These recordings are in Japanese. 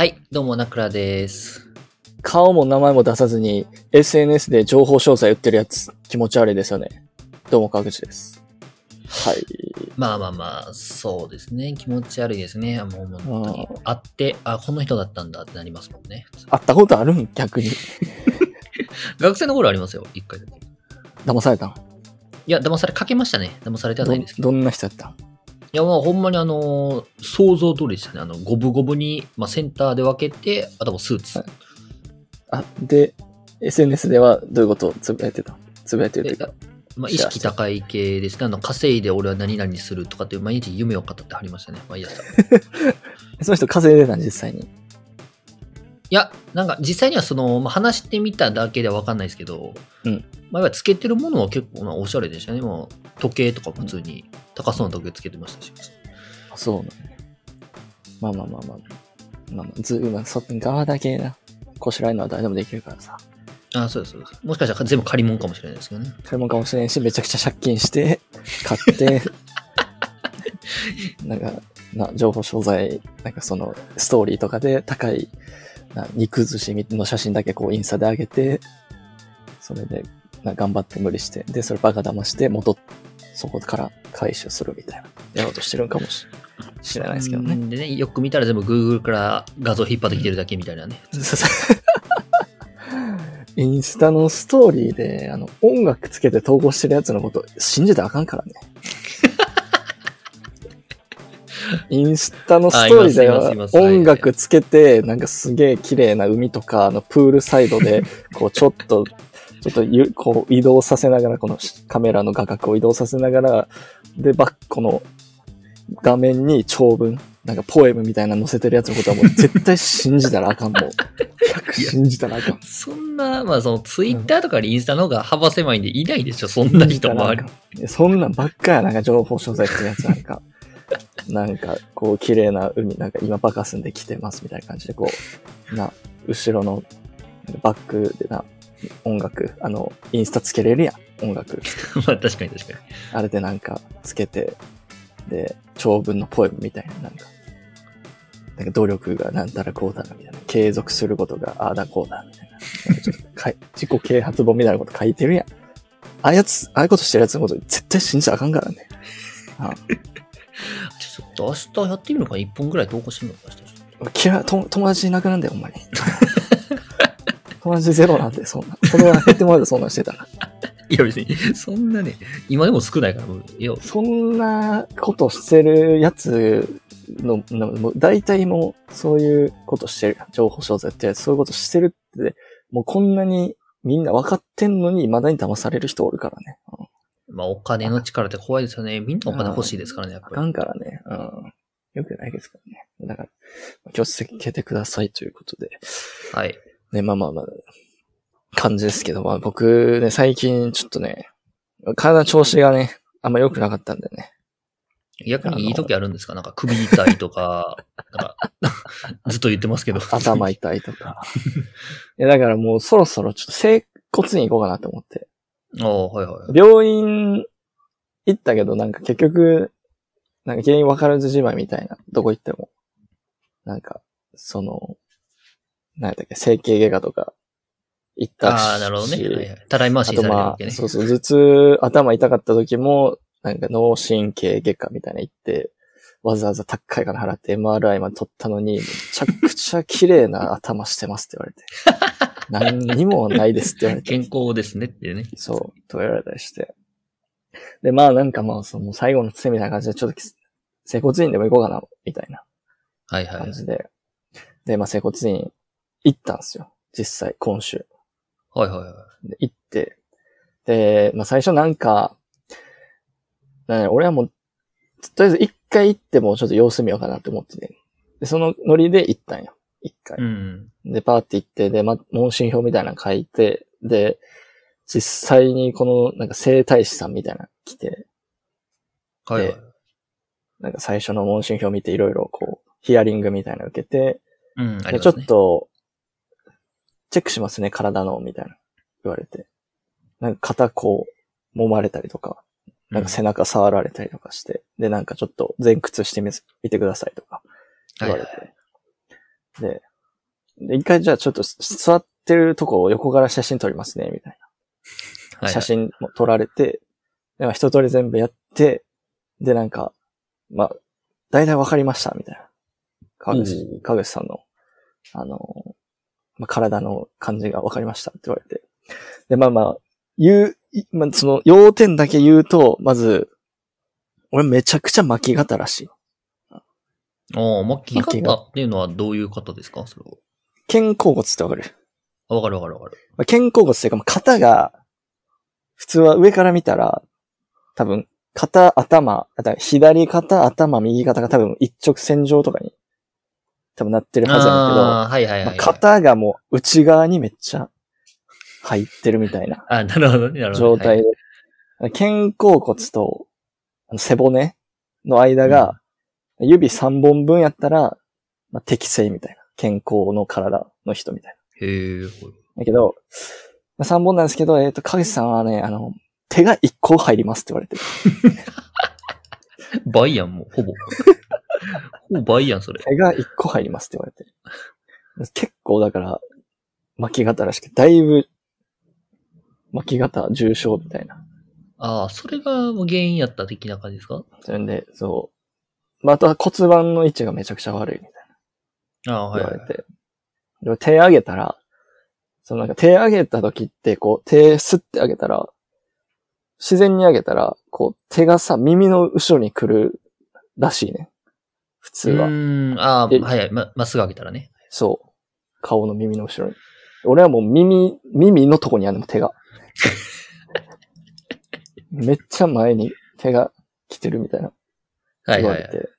はい、どうも、ナクラです。顔も名前も出さずに SNS で情報詳細売ってるやつ気持ち悪いですよね。どうも川口です。はい。まあまあまあ、そうですね。気持ち悪いですね。もう本当にうん。会って、あ、この人だったんだってなりますもんね。会ったことあるん？逆に。学生の頃ありますよ、一回だけ。い騙されたん？や、騙されかけましたね。騙されてはどないんですけど。どんな人やったん？いや、まあ、ほんまにあのー想像通りでしたね。あの、五分五分に、まあ、センターで分けて、あとはスーツ。はいあ、で、SNS ではどういうこと？をつぶやいてた？つぶやいてるというか。まあ、意識高い系ですね。あの、稼いで俺は何々するとかっていう毎日夢を語ってはりましたね。毎朝。い その人稼いでたん実際に。や、なんか実際にはその、まあ、話してみただけでは分かんないですけど、うんまあ、つけてるものは結構なおしゃれでしたね。もう時計とか普通に高そうな時計つけてましたし。あそうなんね。まあまあまあまあ。まあまあ、ず、まあ、そっ側だけな。こしらえるのは誰でもできるからさ。あそうです、そうです。もしかしたら全部借り物かもしれないですけどね。買い物かもしれんし、めちゃくちゃ借金して、買って、なんか、な、情報商材、なんかその、ストーリーとかで高い、な肉寿司の写真だけこうインスタで上げて、それで、な頑張って無理して、で、それバカ騙して、戻っ、そこから回収するみたいな、やろうとしてるんかもししれないですけどね。うんでね、よく見たら全部 Google から画像引っ張ってきてるだけみたいなね。インスタのストーリーで、あの、音楽つけて投稿してるやつのこと信じたらあかんからね。インスタのストーリーでは音楽つけて、なんかすげえ綺麗な海とか、あの、プールサイドで、こう、ちょっと、ちょっとゆ、こう、移動させながら、このカメラの画角を移動させながら、で、バックの画面に長文、なんかポエムみたいなの載せてるやつのことはもう 絶対信じたらあかん、もう。100信じたらあかん。そんな、まあその Twitter とかインスタの方が幅狭いんでいないでしょ、そんな人周り。いやそんなんばっかや、なんか情報商材ってやつなんか。なんか、こう、綺麗な海、なんか今バカすんで来てますみたいな感じで、こう、な、後ろのバックでな、音楽、あの、インスタつけれるやん、音楽。まあ確かに確かに。あれでなんか、つけて、で、長文のポエムみたいな、なんか、なんか努力がなんたらこうだな、みたいな。継続することがああだこうだ、みたいな。かい 自己啓発本みたいなこと書いてるやん。ああいうやつ、ああいうことしてるやつのこと絶対信じちゃあかんからね。あちょっと明日やってみるのかな ?1 本ぐらい投稿してみるのか明日。嫌い、と友達いなくなんだよ、ほんまに。友達ゼロなんで、そんな。このまま減ってもらうとそんなんしてたら。いや別に、そんなね、今でも少ないから、いや、そんなことしてるやつの、のもう大体もうそういうことしてる。情報商材ってやつ、そういうことしてるって、もうこんなにみんな分かってんのに未だに騙される人おるからね。うんまあお金の力って怖いですよね。みんなお金欲しいですからね、やっぱり。あかんからね。うん。よくないですからね。だから、気をつけてくださいということで。はい。ね、まあまあまあ、感じですけど、まあ僕ね、最近ちょっとね、体の調子がね、あんま良くなかったんでね。逆にいい時あるんですか？なんか首痛いとか、なんか ずっと言ってますけど。頭痛いとか。いや、だからもうそろそろちょっと整骨院行こうかなと思って。ああ、はいはい。病院行ったけど、なんか結局、なんか原因分からずじまいみたいな、どこ行っても。なんか、その、何やったっけ、整形外科とか行ったし。ああ、なるほどね。はいはい。たらい回しあとにされるまあ、わけね。そうそう、頭痛、頭痛かった時も、なんか脳神経外科みたいなの行って、わざわざ高い金払って MRI まで取ったのに、めちゃくちゃ綺麗な頭してますって言われて。何にもないですって言われて。健康ですねっていうね。そう、と言われたりして。で、まあなんかまあ、その最後のつみたいな感じで、ちょっと、整骨院でも行こうかな、みたいなはいはい。感じで。で、まあ整骨院行ったんですよ。実際、今週。はいはいはい。で行って。で、まあ最初なんか、なんだ俺はもう、とりあえず一回行ってもちょっと様子見ようかなって思ってて。で、そのノリで行ったんよ。一回。うん。で、パーって行って、で、ま、問診票みたいなの書いて、で、実際にこの、なんか整体師さんみたいなの来て、はいはいで。なんか最初の問診票見ていろいろこう、ヒアリングみたいなの受けて、うん、ありでちょますね。っと、チェックしますね、体の、みたいな。言われて。なんか肩こう、揉まれたりとか、なんか背中触られたりとかして、で、なんかちょっと前屈してみ見てくださいとか。言われて。はいはいで、で、一回じゃあちょっと座ってるとこを横から写真撮りますね、みたいな。はい写真も撮られて、でまあ一通り全部やって、で、なんか、まあ、大体わかりました、みたいな。川お口う、川口さんの、あの、まあ、体の感じがわかりましたって言われて。で、まあまあ、言う、いまあ、その、要点だけ言うと、まず、俺めちゃくちゃ巻き型らしい。おー巻き方っていうのはどういう方ですか？それは。肩甲骨ってわかる？あわかるわかるわかる。まあ、肩甲骨っていうか、まあ肩が、普通は上から見たら、多分、肩、頭、左肩、頭、右肩が多分一直線上とかに、多分なってるはずなんだけど、ああー、はいはいはい、まあはい。肩がもう内側にめっちゃ入ってるみたいなあ、なるほどね、なるほど、ね。状態で、肩甲骨と背骨の間が、指3本分やったら、まあ、適正みたいな。健康の体の人みたいな。へえ。だけど、まあ、3本なんですけど、えっ、と、かげさんはね、あの、手が1個入りますって言われてる。倍やん、もう、ほぼ。ほぼ倍やん、それ。手が1個入りますって言われてる。結構だから、巻き型らしくて、だいぶ、巻き型重症みたいな。ああ、それが原因やった的な感じですか？それで、そう。まあ、あとは骨盤の位置がめちゃくちゃ悪いみたいな。ああ、はい、はい。言われて。でも手上げたら、そのなんか手上げた時って、こう手スッて上げたら、自然に上げたら、こう手がさ、耳の後ろに来るらしいね。普通は。うーん、ああ、えはいはい。ま、まっすぐ上げたらね。そう。顔の耳の後ろに。俺はもう耳、耳のとこにあるの、手が。めっちゃ前に手が来てるみたいな。はいはい、はい。言われて。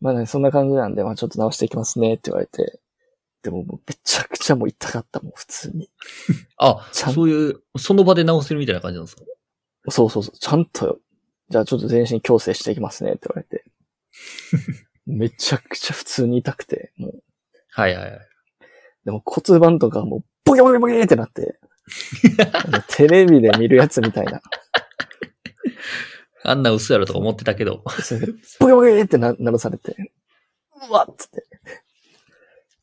まあね、そんな感じなんで、まあちょっと直していきますねって言われて。でももうめちゃくちゃもう痛かったもん、普通に。あ、そういう、その場で直せるみたいな感じなんですか？そうそうそう、ちゃんと、じゃあちょっと全身矯正していきますねって言われて。めちゃくちゃ普通に痛くて、もう。はいはいはい。でも骨盤とかもうボキボキボキってなって。テレビで見るやつみたいな。あんな薄やろとか思ってたけど。ボキボキってな鳴らされて。うわっつって。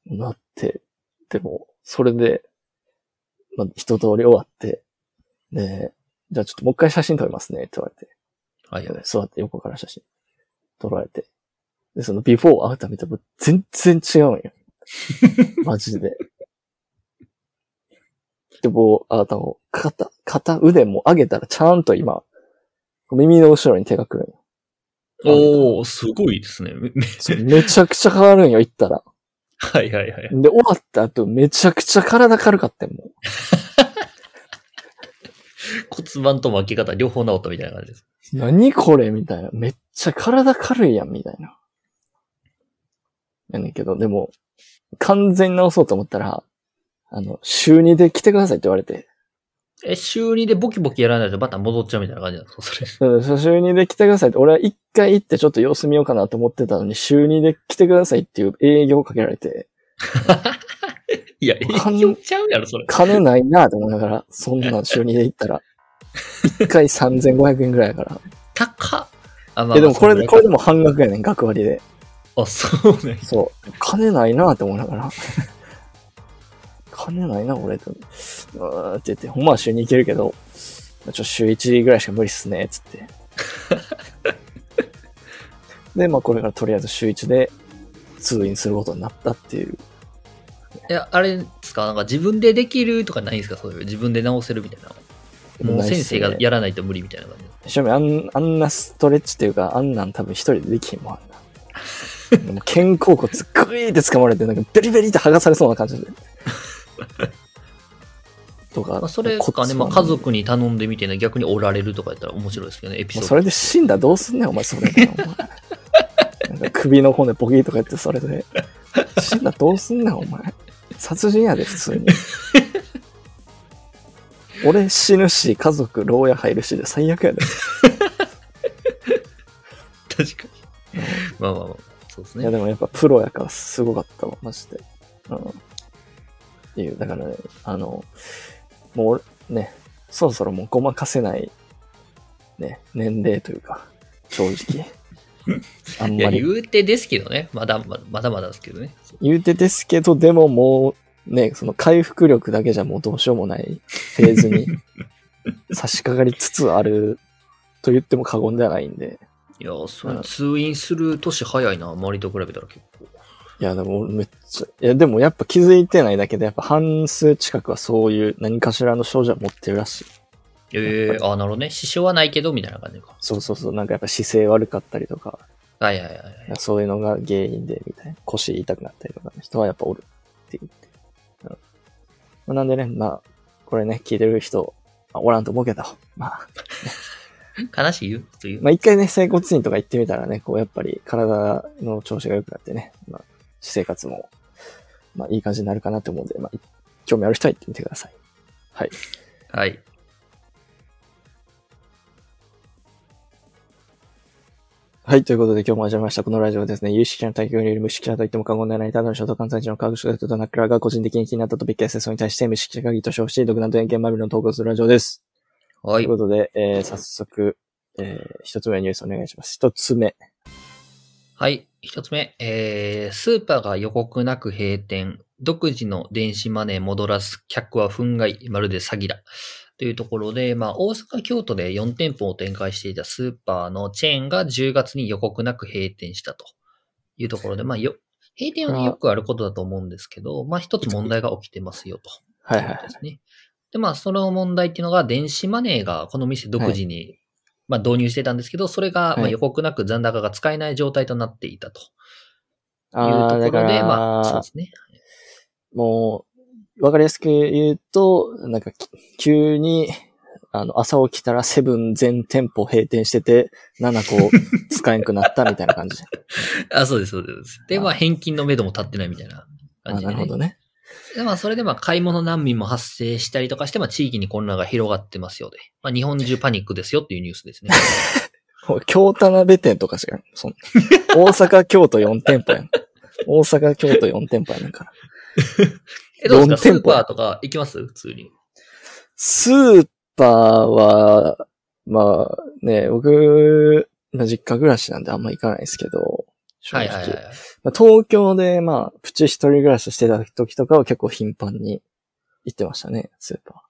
なって。でも、それで、まあ、一通り終わって。で、じゃあちょっともう一回写真撮りますねって言われて。はいはい。座って横から写真撮られて。で、そのビフォーアフター見たら全然違うんよ。マジで。で、もう、あなたも肩、肩、腕も上げたらちゃんと今、耳の後ろに手が来るんよ。おー、すごいですね。めちゃくちゃ変わるんよ、行ったら。はいはいはい。で、終わった後、めちゃくちゃ体軽かったよ、も 骨盤と巻き方両方治ったみたいな感じです。う。何これみたいな。めっちゃ体軽いやん、みたいな。やねんけど、でも、完全に治そうと思ったら、あの、週2で来てくださいって言われて。え、週2でボキボキやらないとまた戻っちゃうみたいな感じなんですかそれ。うん、そう週2で来てくださいって、俺は一回行ってちょっと様子見ようかなと思ってたのに、週2で来てくださいっていう営業をかけられて、いや、営業ちゃうやろ、それ。金ないなと思いながら、そんなん週2で行ったら、一回3500円ぐらいやから。高っ。あ、まえ、でもこれで、これで。でも半額やねん、学割で。あ、そうね。そう。金ないなって思いながら。金ないな、俺と。うーって言って、ほんまは週2行けるけど、ちょっと週1ぐらいしか無理っすね、つって。で、まあこれからとりあえず週1で通院することになったっていう。いや、あれですか？なんか自分でできるとかないんですか？そういう。自分で直せるみたいな。もう先生がやらないと無理みたいな感じ。しかもあんあんなストレッチっていうか、あんなん多分一人でできへんもん、あんな。肩甲骨グイーって掴まれて、なんかベリベリって剥がされそうな感じで。とか。まあ、それかね、まあ、家族に頼んでみてね、逆に折られるとかやったら面白いですけどね、エピソード。それで死んだらどうすんねん、お前、それ 首の骨ボキーとか言って、それで。死んだらどうすんねん、お前。殺人やで、普通に。俺死ぬし、家族、牢屋入るしで最悪やで。確かに。まあまあまあ、そうですいや、ね。でもやっぱプロやからすごかったわ、マジで。うん。っていう、だからね、あの、もうね、そろそろもうごまかせない、ね、年齢というか、正直。あんまり。言うてですけどね。まだまだまだまだですけどね。言うてですけど、でももう、ね、その回復力だけじゃもうどうしようもないフェーズに差し掛かりつつあると言っても過言ではないんで。いや、そ通院する年早いな、周りと比べたら結構。いや、でもめっちゃ、いや、でもやっぱ気づいてないだけで、やっぱ半数近くはそういう何かしらの症状を持ってるらしい。ええあ、なるほどね。支障はないけど、みたいな感じか。そうそうそう、なんかやっぱ姿勢悪かったりとか、はいはいはいはい。そういうのが原因で、みたいな。腰痛くなったりとかの人はやっぱおるっていう。うんまあなんでね、まあ、これね、聞いてる人、まあおらんと思うけど、まあ、悲しいよ、という。まあ一回ね、整骨院とか行ってみたらね、こうやっぱり体の調子が良くなってね、まあ、私生活も、まあいい感じになるかなと思うんで、まあ、興味ある人は行ってみてください。はい。はい。はい。ということで今日も始まりました。このラジオはですね、有識者の対局より無識者と言っても過言ではない、ただのショート関西人の科学者とナックラーが個人的に気になったトピックや戦争に対して無識者会議と称して、独断と偏見まみれの投稿するラジオです。はいという。ことで、えー、早速、えー、一つ目のニュースお願いします。一つ目。はい。一つ目。えー、スーパーが予告なく閉店。独自の電子マネー戻らす。客は憤慨。まるで詐欺だ。というところで、まあ、大阪、京都で4店舗を展開していたスーパーのチェーンが10月に予告なく閉店したというところで、まあ、よ、閉店はね、よくあることだと思うんですけど、まあ、一つ問題が起きてますよと。はいはいですね。で、まあ、その問題っていうのが、電子マネーがこの店独自に、まあ、導入してたんですけど、それが、まあ、はい予告なく残高が使えない状態となっていたというところで、まあ、そうですね。もう、わかりやすく言うと、なんか、き急に、あの、朝起きたらセブン全店舗閉店してて、7個使えんくなったみたいな感じで。あ、そうです、そうです。で、あまあ、返金の目処も立ってないみたいな感あじで、ね。なるほどね。で、まあ、それで、まあ、買い物難民も発生したりとかして、まあ、地域に混乱が広がってますよで。まあ、日本中パニックですよっていうニュースですね。ほ 京田辺店とかしか、そん大阪、京都4店舗やん。大阪、京都4店舗やねんから。え、どうですか？ス4店舗ーパーとか行きます？普通に。スーパーは、まあね、僕、まあ実家暮らしなんであんま行かないですけど、正直はいはいはい。まあ東京で、まあ、プチ一人暮らししてた時とかは結構頻繁に行ってましたね、スーパ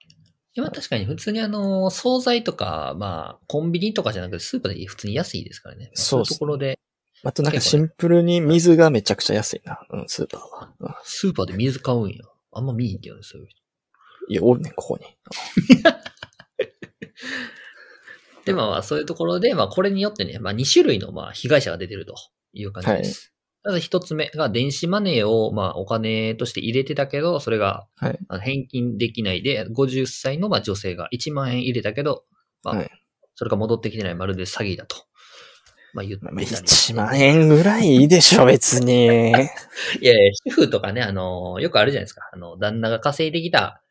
今確かに普通にあの、惣菜とか、まあ、コンビニとかじゃなくてスーパーで普通に安いですからね。まあそうっすいうところで、ー。あとなんかシンプルに水がめちゃくちゃ安いな、うん、スーパーは。うんスーパーで水買うんや。あんま見えへんけどね、そういう人。いや、おるねん、ここに。で、まあまあ、そういうところで、まあ、これによってね、まあ、2種類の、まあ、被害者が出てるという感じです。まず一つ目が、電子マネーを、まあ、お金として入れてたけど、それが、返金できないで、50歳の、まあ、女性が1万円入れたけど、まあ、はいそれが戻ってきてない、まるで詐欺だと。まあ、言ってまあ、たり。1万円ぐらいいいでしょ、別に。いやいや、主婦とかね、あの、よくあるじゃないですか。あの、旦那が稼いできた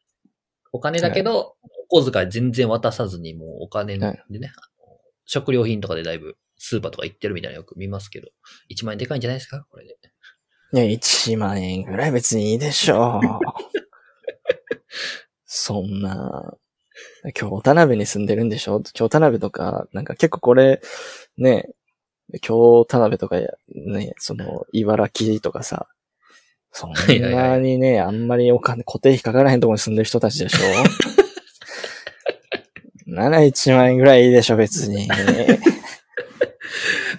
お金だけど、お小遣い全然渡さずに、もうお金でね、あの食料品とかでだいぶスーパーとか行ってるみたいなのよく見ますけど、1万円でかいんじゃないですか？これで。いや、1万円ぐらい別にいいでしょう。そんな、京田辺に住んでるんでしょ？京田辺とか、なんか結構これ、ね、京田辺とかや、ね、その、茨城とかさ、そんなにね、あんまりお金、固定費かからへんところに住んでる人たちでしょ？なら1万円ぐらいいいでしょ、別に。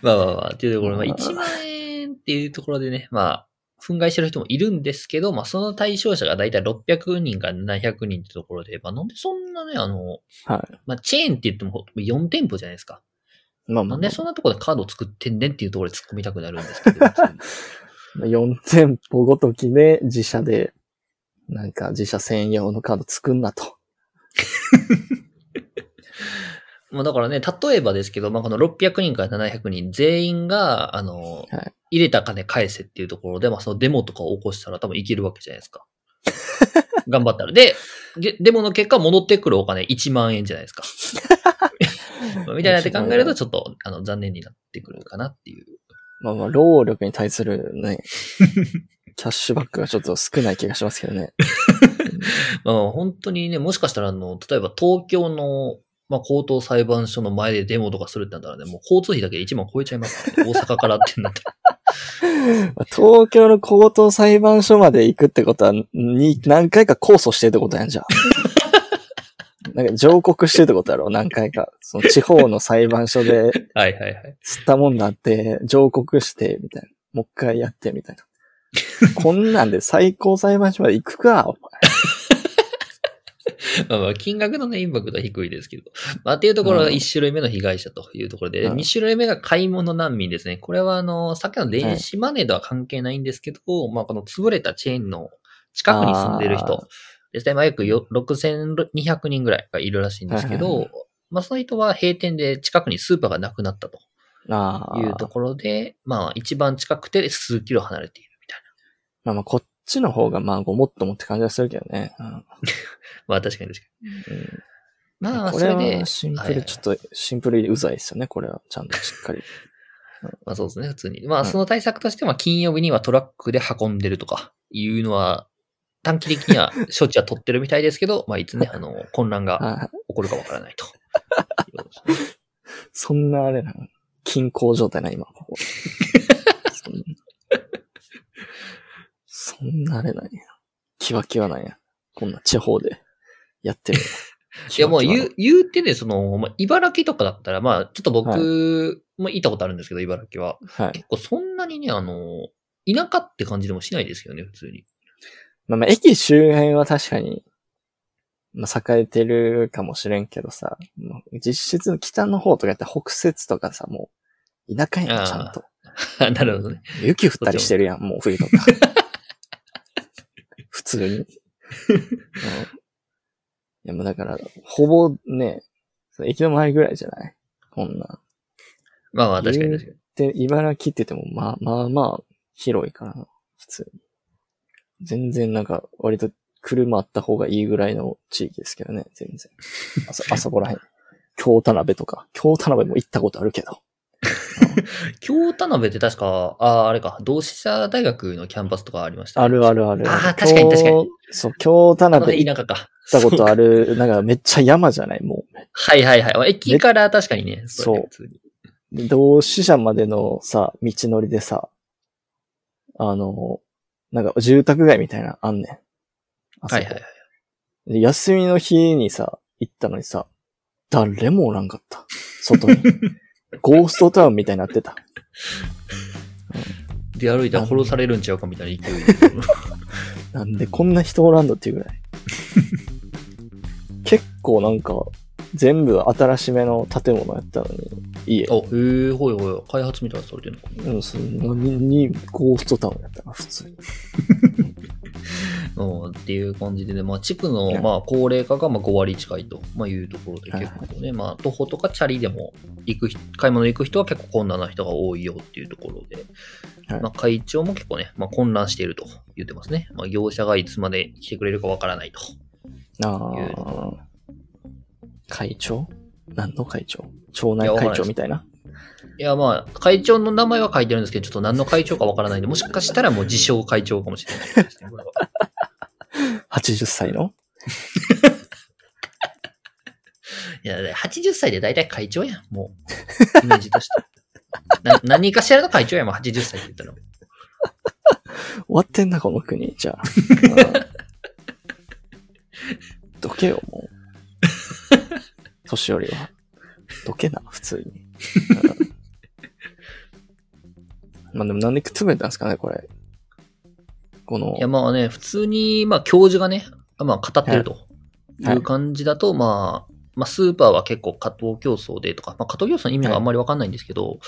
まあまあまあ、っていうところ、まあまあ1万円っていうところでね、まあ、憤慨してる人もいるんですけど、まあその対象者がだいたい600人から700人ってところで、まあなんでそんなね、あの、はい。まあチェーンって言っても4店舗じゃないですか。まあまあなんでそんなところでカードを作ってんねんっていうところで突っ込みたくなるんですけど。4店舗ごときで自社で、なんか自社専用のカード作んなと。まあだからね、例えばですけど、まあこの600人から700人全員が、あの、はい入れた金返せっていうところで、まあそのデモとかを起こしたら多分いけるわけじゃないですか。頑張ったら。で、でデモの結果戻ってくるお金1万円じゃないですか。ま あみたいなって考えるとちょっと、あの、残念になってくるかなっていう。まあまあ、労力に対するね、キャッシュバックがちょっと少ない気がしますけどね。まあ本当にね、もしかしたらあの、例えば東京の、まあ、高等裁判所の前でデモとかするってなったらね、もう交通費だけで1万超えちゃいますからね、大阪からってなったら。東京の高等裁判所まで行くってことは、に、何回か控訴してるってことやんじゃん。なんか上告してるってことやろ何回か。その地方の裁判所で、はいはいはい。吸ったもんだって、上告して、みたいな。もう一回やって、みたいな。こんなんで最高裁判所まで行くか、お前。まあまあ、金額のね、インパクトは低いですけど。まあ、っていうところがうん1種類目の被害者というところで、うん2種類目が買い物難民ですね。これはあの、さっきの電子マネーとは関係ないんですけど、まあ、この潰れたチェーンの近くに住んでるあ人ですね。まあ、約よ6200人ぐらいがいるらしいんですけど、はいはいまあ、その人は閉店で近くにスーパーがなくなったと。いうところで、まあ、一番近くて数キロ離れているみたいな。まあまあ、こっちの方が、まあ、ごもっともって感じはするけどね。うん まあ、確かに確かに。うんまあ、これそれでは、シンプル、はいはいちょっとシンプルにうざいですよね。これはちゃんとしっかり。まあそうですね、普通に。まあうんその対策としては金曜日にはトラックで運んでるとかいうのは短期的には処置は取ってるみたいですけど、まあいつね、あの、混乱がはい起こるかわからないと。そんなあれなの？均衡状態な、今、ここ。あれなんや。キワキワなんや。こんな地方でやってる。いやもう言うう、言うてね、その、まあ、茨城とかだったら、まあちょっと僕も行ったことあるんですけど、茨城は。はい。結構そんなにね、あの、田舎って感じでもしないですよね、普通に。まあまあ、駅周辺は確かに、まあ、栄えてるかもしれんけどさ、もう実質の北の方とかやったら北節とかさ、もう、田舎やん、ちゃんと。なるほどね。雪降ったりしてるやん、もう冬とか。普通に。うんいや、もうだから、ほぼね、駅の周りぐらいじゃない？こんな。まあまあ確かに確かに。で、茨城って言っても、まあまあまあ、広いからな、普通に。全然なんか、割と車あった方がいいぐらいの地域ですけどね、全然。あそ、あそこら辺。京田辺とか。京田辺も行ったことあるけど。京田辺って確か、ああ、あれか、同志社大学のキャンパスとかありました、あるあるある。あー確かに確かに京。そう、京田辺行っ田舎か。たことある。なんかめっちゃ山じゃない？もはいはいはい。駅から確かにね。そう同志社までのさ、道のりでさ、あの、なんか住宅街みたいな、あんねん。はいはいはい。で休みの日にさ、行ったのにさ、誰もおらんかった。外に。ゴーストタウンみたいになってた。で歩いたら殺されるんちゃうかみたいな勢いで。なんでこんな人おらんのっていうぐらい。結構なんか、全部新しめの建物やったのに、家。お、へえ、ほいほい。開発みたいなのされてるのかな。うん、そのに、に、ゴーストタウンやったな、普通に。うん、っていう感じでね、まあ、地区の、まあ、高齢化がまあ5割近いと、まあ、いうところで結構ね、まあ、徒歩とかチャリでも行く、買い物行く人は結構困難な人が多いよっていうところで、まあ、会長も結構ね、まあ、混乱していると言ってますね。まあ、業者がいつまで来てくれるかわからないと。あいうとこあ。会長何の会長町内会長みたいないや、まあ、会長の名前は書いてるんですけど、ちょっと何の会長かわからないんで、もしかしたらもう自称会長かもしれないですね。これは ?80 歳の？いや、80歳で大体会長やん、もう。イメージとして。な何かしらの会長やもん、80歳って言ったら。終わってんな、この国。じゃあ。う んどけよ、もう。年寄りは。どけな、普通に。うんまあでもなんで潰れたんですかね、これ。この。いや、、まあね、普通に、まあ、教授がね、まあ、語ってるとい。はい。う感じだと、まあ、まあ、スーパーは結構加藤競争でとか、まあ、加藤競争の意味があんまりわかんないんですけど、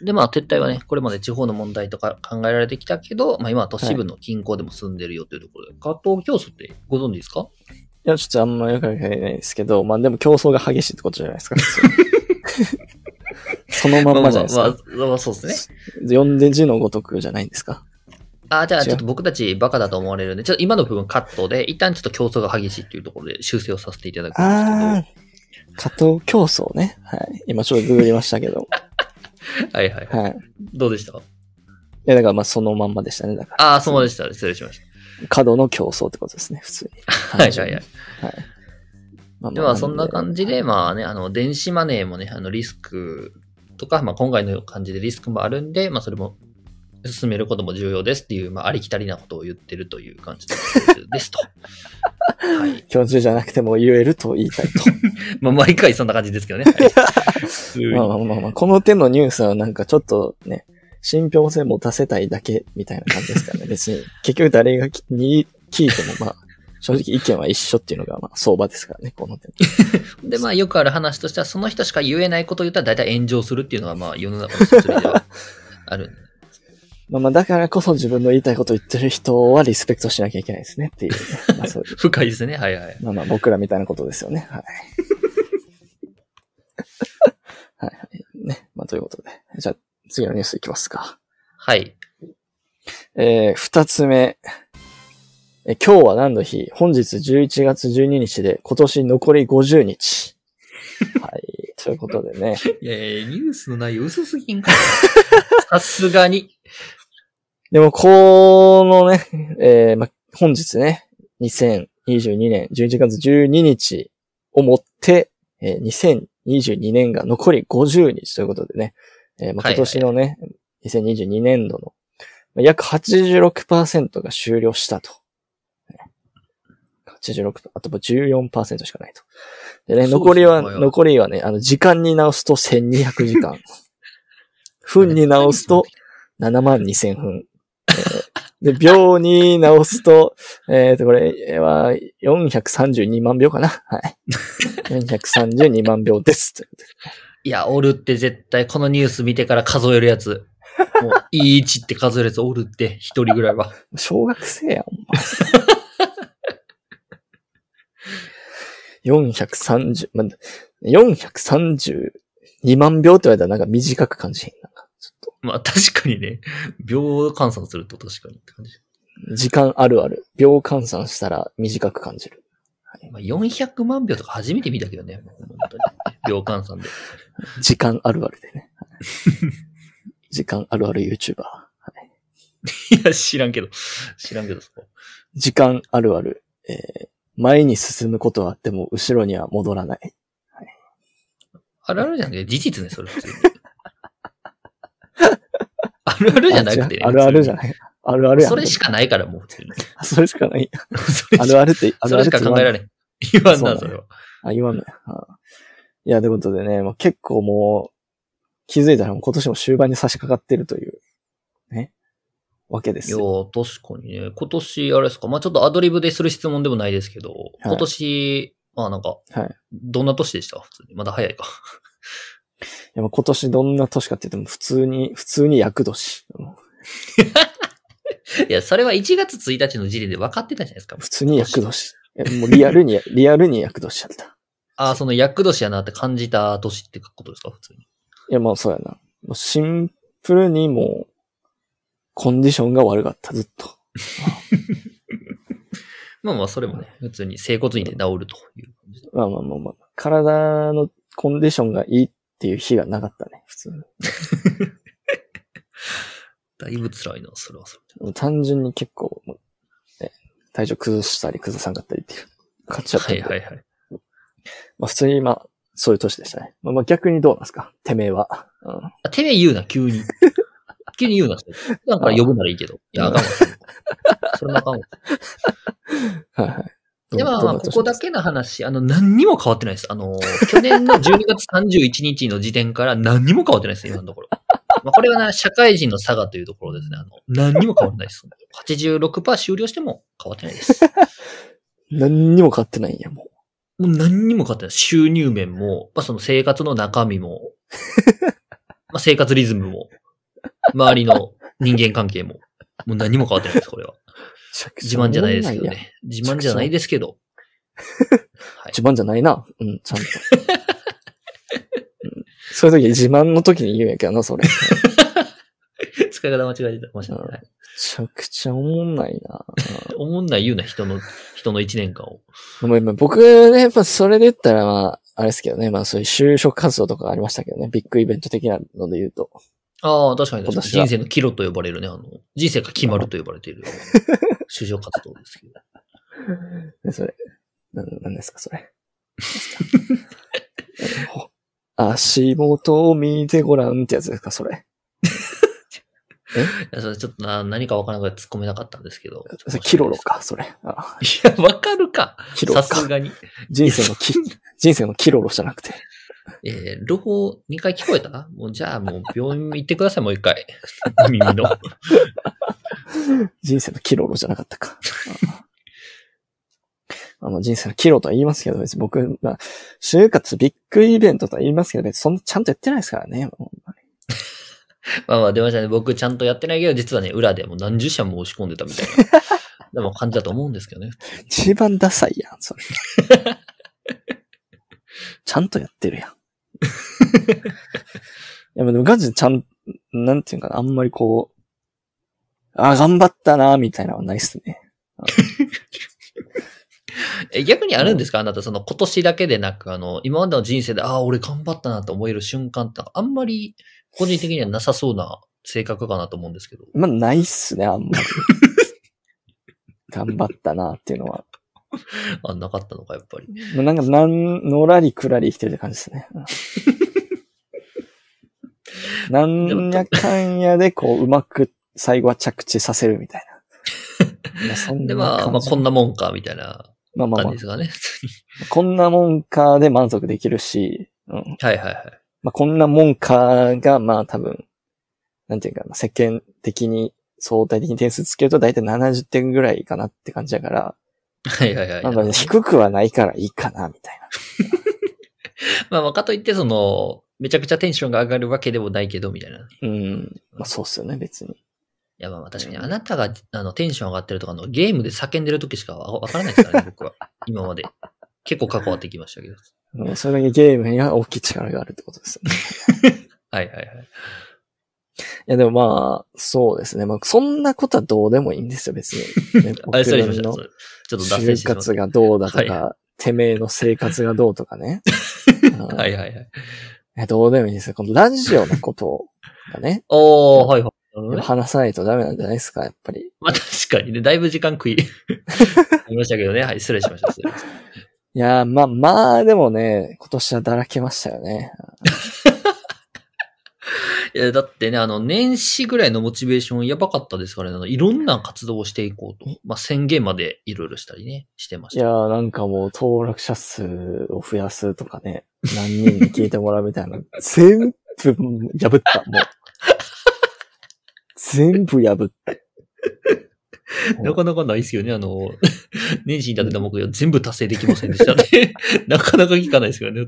で、まあ、撤退はね、これまで地方の問題とか考えられてきたけど、まあ、今は都市部の近郊でも住んでるよというところで、加藤競争ってご存知ですか？いや、ちょっとあんまりよくわかんないですけど、まあでも競争が激しいってことじゃないですか、そのまんまじゃないですか。まあまあ、そうですね。読んで字のごとくじゃないんですか？あ、じゃあちょっと僕たちバカだと思われるんで、ちょっと今の部分カットで、一旦ちょっと競争が激しいっていうところで修正をさせていただくんですけど。ああ、加藤競争ね。はい。今ちょっとググりましたけど。はいはい。はい。いどうでした？や、だからまあそのまんまでしたね。だから。ああ、そうでした。失礼しまし角の競争ってことですね、普通に。た。はいはいはい。はい。まあでは、そんな感じで、まあね、あの、電子マネーもね、あの、リスクとか、まあ、今回の感じでリスクもあるんで、まあ、それも進めることも重要ですっていう、まあ、ありきたりなことを言ってるという感じですと。はい。教授じゃなくても言えると言いたいと。まあ、毎回そんな感じですけどね。まあまあまあまあ、この手のニュースはなんかちょっとね、信憑性持たせたいだけみたいな感じですからね。別に、結局誰がきに聞いてもまあ、正直意見は一緒っていうのがまあ相場ですからね、この手の。で、まあ、よくある話としては、その人しか言えないことを言ったら大体炎上するっていうのが、まあ、世の中の説明では ある。まあまあ、だからこそ自分の言いたいことを言ってる人はリスペクトしなきゃいけないですねっていう、ね。まあそういう。深いですね。はいはい。まあまあ僕らみたいなことですよね。はい。はいはい。ね。まあということで。じゃあ次のニュースいきますか。はい。えー、二つ目。え、今日は何の日？本日11月12日で今年残り50日。はい。ということでね。いやいや、ニュースの内容薄すぎんか。さすがに。でも、このね、えーま、本日ね、2022年11月12日をもって、えー2022年が残り50日ということでね、えーま、はいはい今年のね、2022年度のま約86%が終了したと。86%、あと14%しかないと。でね、残りは、残りはね、あの、時間に直すと1200時間。分に直すと7万2000分。えーで、秒に直すと、えっ、と、これは432万秒かなはい。432万秒です。いや、おるって絶対このニュース見てから数えるやつ。もう、いい位置って数えるやつおるって、一人ぐらいは。小学生やん、お前。430、ま、432万秒って言われたらなんか短く感じへん。なんかちょっまあ確かにね、秒換算すると確かにって感じ。と時間あるある。秒換算したら短く感じる。まあ、400万秒とか初めて見たけどね、もう本当に。秒換算で。時間あるあるでね。時間あるある YouTuber。はい いや、知らんけど。知らんけど、そこ。時間あるある。えー前に進むことはあっても後ろには戻らない。あるあるじゃなくて、事実ね、それ普通に。あるあるじゃなくてね。あるあるじゃなない。あるあるやん。それしかないから、もうそれしかない。それしあるあるって、あそれしるあるって言わんか考えられん。言わんな、それは。あ、言わんのいや、ということでね、もう結構もう、気づいたら今年も終盤に差し掛かってるという、ね、わけでいやすよ。ー、確かにね。今年、あれですか？まあちょっとアドリブでする質問でもないですけど、今年、まあなんか、はい。どんな年でした？普通に。まだ早いか。いや、今年どんな年かって言っても普通に、普通に役年。う んいや、それは1月1日の時点で分かってたじゃないですか。普通に役年。いやもうリアルに、リアルに役年やった。ああ、その役年やなって感じた年ってことですか？普通に。いや、もうそうやな。シンプルにもう、コンディションが悪かった、ずっと。まあまあ、それもね、普通に整骨院で治るという感じで。まあまあまあまあ。体のコンディションがいいっていう日がなかったね、普通に。だいぶ辛いな、それはそれもう単純に結構、もうね、体調崩したり崩さんかったりっていう感じだったんで。で。はいはいはい。まあ普通にまあ、そういう年でしたね。まあまあ逆にどうなんですか？てめえは。うん。あ、てめえ言うな、急に。急に言うな。普段から呼ぶならいいけど。いや、あかんわ。それもあかんわ。はいはい。で、まあまあ、ここだけの話、あの、何にも変わってないです。あの、去年の 12月31日の時点から何にも変わってないです、今のところ。まあ、これはね、社会人の差がというところですね。あの、何にも変わってないです。86%終了しても変わってないです。何にも変わってないんや、ももう何にも変わってない。収入面も、まあ、その生活の中身も、まあ、生活リズムも、周りの人間関係も、もう何も変わってないです、これは。う。自慢じゃないですけど。ね。自慢じゃないですけど。はい自慢じゃないな。うん、ちゃんと。うんそういう時、自慢の時に言うんやけどな、それ。め 使い方間違えてましたね。はいちゃくちゃおもんないな。おもんない言うな、人の、人の一年間を。僕ね、やっぱそれで言ったらまあ、あれですけどね、まあそういう就職活動とかありましたけどね、ビッグイベント的なので言うと。ああ、確かに確かに。人生の岐路と呼ばれるね、あの、人生が決まると呼ばれている、就職活動ですけど。で それ、な、なんですか、それ。ほ足元を見てごらんってやつですか、それ。いやそれちょっとな何かわからなくて突っ込めなかったんですけど。キロロか、それ。あいや、わかるか。キロロかさす。がに。人生のキ、人生のキロロじゃなくて。えー、両方2回聞こえた？もうじゃあもう病院行ってください、もう一回。耳の。人生のキロロじゃなかったか。あ あの人生のキロとは言いますけど、別に僕、まあ、就活ビッグイベントとは言いますけど、別にそんなちゃんとやってないですからね。まあまあ出ましたね。僕ちゃんとやってないけど、実はね、裏でもう何十社も押し込んでたみたいな。でも感じだと思うんですけどね。一番ダサいやん、それ。ちゃんとやってるやん。いや、でもガチでちゃん、なんていうかな、あんまりこう、あ、頑張ったな、みたいなのはないっすね。え逆にあるんですか？あなた、その今年だけでなく、あの、今までの人生で、ああ、俺頑張ったなと思える瞬間って、あんまり個人的にはなさそうな性格かなと思うんですけど。まあ、ないっすね、あんまり。頑張ったな、っていうのは。あ、なかったのか、やっぱり。なんか、なん、のらりくらり生きてるって感じですね。うん なんやかんやで、こう、うまく最後は着地させるみたいな。まあ、そんで、なまあ、まあ、こんなもんか、みたいなまあまあまあ感じですかね。こんなもんかで満足できるし、うん。はいはいはい。まあ、こんなもんかが、まあ多分、なんていうかな、世間的に相対的に点数つけると大体70点ぐらいかなって感じだから、はいはいはい。なんかね低くはないからいいかな、みたい まあ、まあかといって、その、めちゃくちゃテンションが上がるわけでもないけど、みたいな。いな。うん。まあそうっすよね、別に。や、まあまあ確かに、あなたが、あの、テンション上がってるとかの、ゲームで叫んでる時しかわわからないですからね、僕は。今まで。結構関わってきましたけど。うんそれだけゲームには大きい力があるってことですよね。はいはいはい。いや、でもまあ、そうですね。まあ、そんなことはどうでもいいんですよ、別に。ねあ、失礼しました。のそれちょっと脱線就してしまった活がどうだとか、はてめえの生活がどうとかね。う んはいはいはい。いやどうでもいいですよ。このラジオのことがね、おー、はいはい。話さないとダメなんじゃないですか、やっぱり。まあ確かにね、だいぶ時間食い、ありましたけどね。はい、失礼しました。失礼しましたいやー、まあまあ、でもね、今年はだらけましたよね。いや、だってね、あの、年始ぐらいのモチベーションやばかったですからね、あのいろんな活動をしていこうと。まあ、宣言までいろいろしたりね、してました。いやー、なんかもう登録者数を増やすとかね、何人に聞いてもらうみたいな、全部破った、もう。全部破った。なかなかないですよね、あの、年始に立てた目標全部達成できませんでしたね。なかなか聞かないですよね。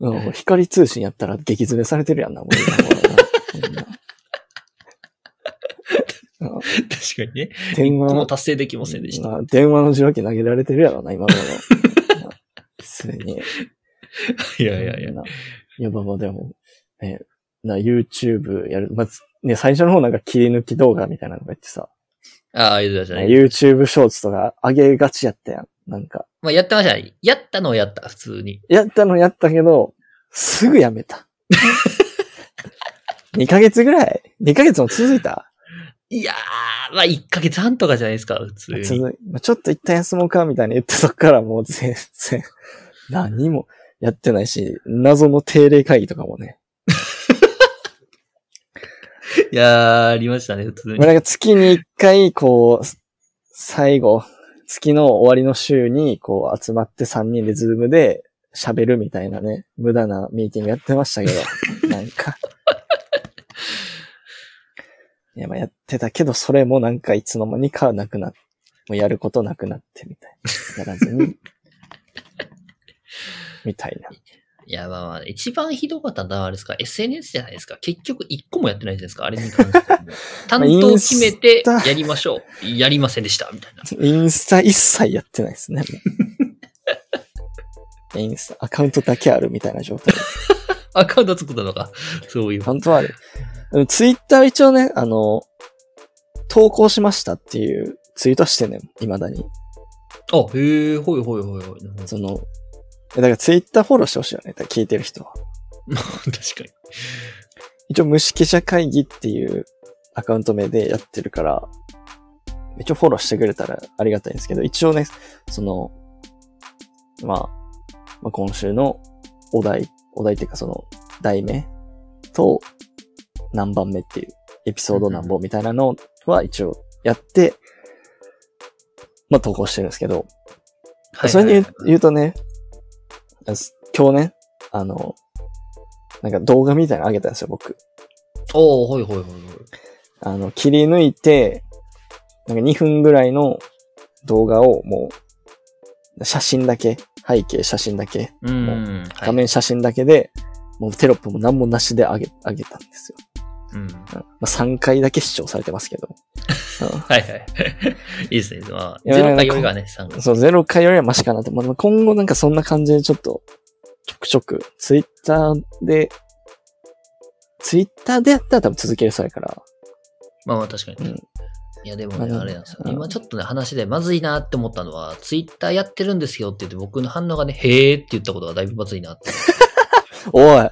うん、光通信やったら激詰めされてるやんな、もう 確かにね。電話、達成できませんでした。まあ電話の受話器投げられてるやろな、今頃。すでに。いやいやいや。な。いや、まあまあでも、ね、な、YouTube やる。まず、ね、最初の方なんか切り抜き動画みたいなのがやってさ、ああ、言ってましたね。YouTube ショーツとか上げがちやったやん。なんか、まあ、やってましたね。やったのをやった、普通に。やったのやったけど、すぐやめた。2ヶ月ぐらい ?2 ヶ月も続いた？いやー、まあ、1ヶ月半とかじゃないですか、普通に。まあちょっと一旦休もうかみたいに言ったとこからもう全然、何もやってないし、謎の定例会議とかもね。い やー、ありましたね、普通にまあ。なんか月に一回、こう、最後、月の終わりの週に、こう集まって3人でズームで喋るみたいなね、無駄なミーティングやってましたけど、なんか。いや、まあやってたけど、それもなんかいつの間にかなくなっもうやることなくなってみたいな。やらずに。みたいな。いや、まあまあ、一番ひどかったのはあれですか、SNS じゃないですか？結局一個もやってないじゃないですか、あれに関しても。担当決めてやりましょう。やりませんでした、みたいな。インスタ一切やってないですね。インスタ、アカウントだけあるみたいな状態。アカウント作ったのか？そういう。本当はある。ツイッター一応ね、あの、投稿しましたっていうツイートはしてんねん、未だに。あ、へえ、ほいほいほいほい。その、だからツイッターフォローしてほしいよね、聞いてる人は。確かに。一応虫記者会議っていうアカウント名でやってるから、一応フォローしてくれたらありがたいんですけど、一応ね、その、まあ、まあ、今週のお題、お題っていうかその題名と何番目っていうエピソード何本みたいなのは一応やって、まあ投稿してるんですけど、はいそれに言うはいはい言うとね、今日ね、あの、なんか動画みたいなの上げたんですよ、僕。おー、ほいほいほいほい。あの、切り抜いて、なんか2分ぐらいの動画をもう、写真だけ、背景写真だけ、うん。はい画面写真だけで、もうテロップも何もなしで上げ、上げたんですよ。うん。うんまあ、3回だけ視聴されてますけど。うんはいはい。いいですね。まあ、いやゼロ回よりがね、3回。そう、ゼロ回よりはマシかなと。まあ、今後なんかそんな感じでちょっと、ちょくちょく、ツイッターで、ツイッターでやったら多分続けるそうやから、まあまあ確かに。うんいやでもね、まああれなんですよ。うん今ちょっとね、話でまずいなって思ったのは、ツイッターやってるんですよって言って僕の反応がね、へーって言ったことがだいぶまずいなって。おい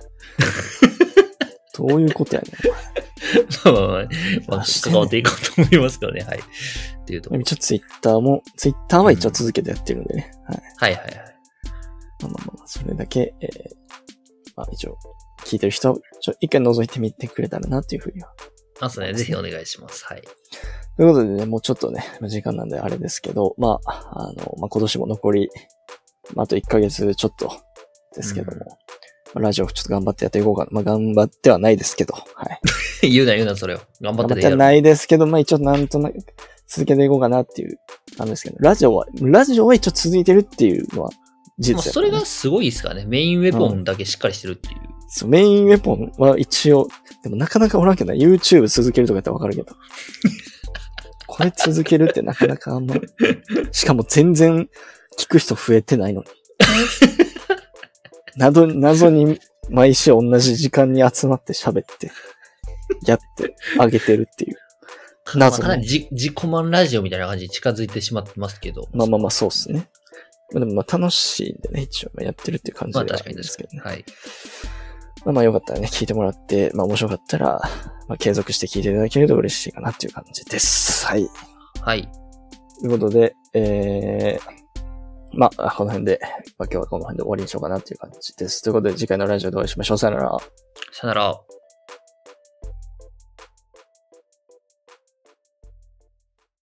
どういうことやねまあまあまあ、まあ、関わっていこうと思いますからね、はい。っていうところ。ん。一応ツイッターも、ツイッターは一応続けてやってるんでね。はい。はいはいはい。まあまあまあ、それだけ、えー、まあ一応、聞いてる人、ちょ、一回覗いてみてくれたらなっていうふうには。まずね、ぜひお願いします。はい。ということでね、もうちょっとね、まあ時間なんであれですけど、まあ、あの、まあ今年も残り、まああと1ヶ月ちょっとですけども、まあラジオちょっと頑張ってやっていこうかな。まあ頑張ってはないですけど、はい。言うな言うな、それを。頑張頑張ってっててやろはないですけど、まあ一応なんとなく続けていこうかなっていう、なんですけど、ラジオは、ラジオは一応続いてるっていうのは事実ねそれがすごいですからね。メインウェポンだけしっかりしてるっていう。そう、メインウェポンは一応、でもなかなかおらんけどな、YouTube 続けるとかやったらわかるけど。これ続けるってなかなかあんま、しかも全然聞く人増えてないのに。謎謎に毎週同じ時間に集まって喋って、やって、あげてるっていう。まあ、謎ねかなりじ自己満ラジオみたいな感じに近づいてしまってますけど。まあまあまあそうっすね。まあでもまあ楽しいんでね、一応やってるっていう感じではあまあ確かにるんですけどね。確かに。はい。まあまあよかったらね、聞いてもらって、まあ面白かったら、まあ継続して聞いていただけると嬉しいかなっていう感じです。はい。はい。ということで、えー、まあ、この辺で、まあ今日はこの辺で終わりにしようかなっていう感じです。ということで次回のラジオでお会いしましょう。さよなら。さよなら。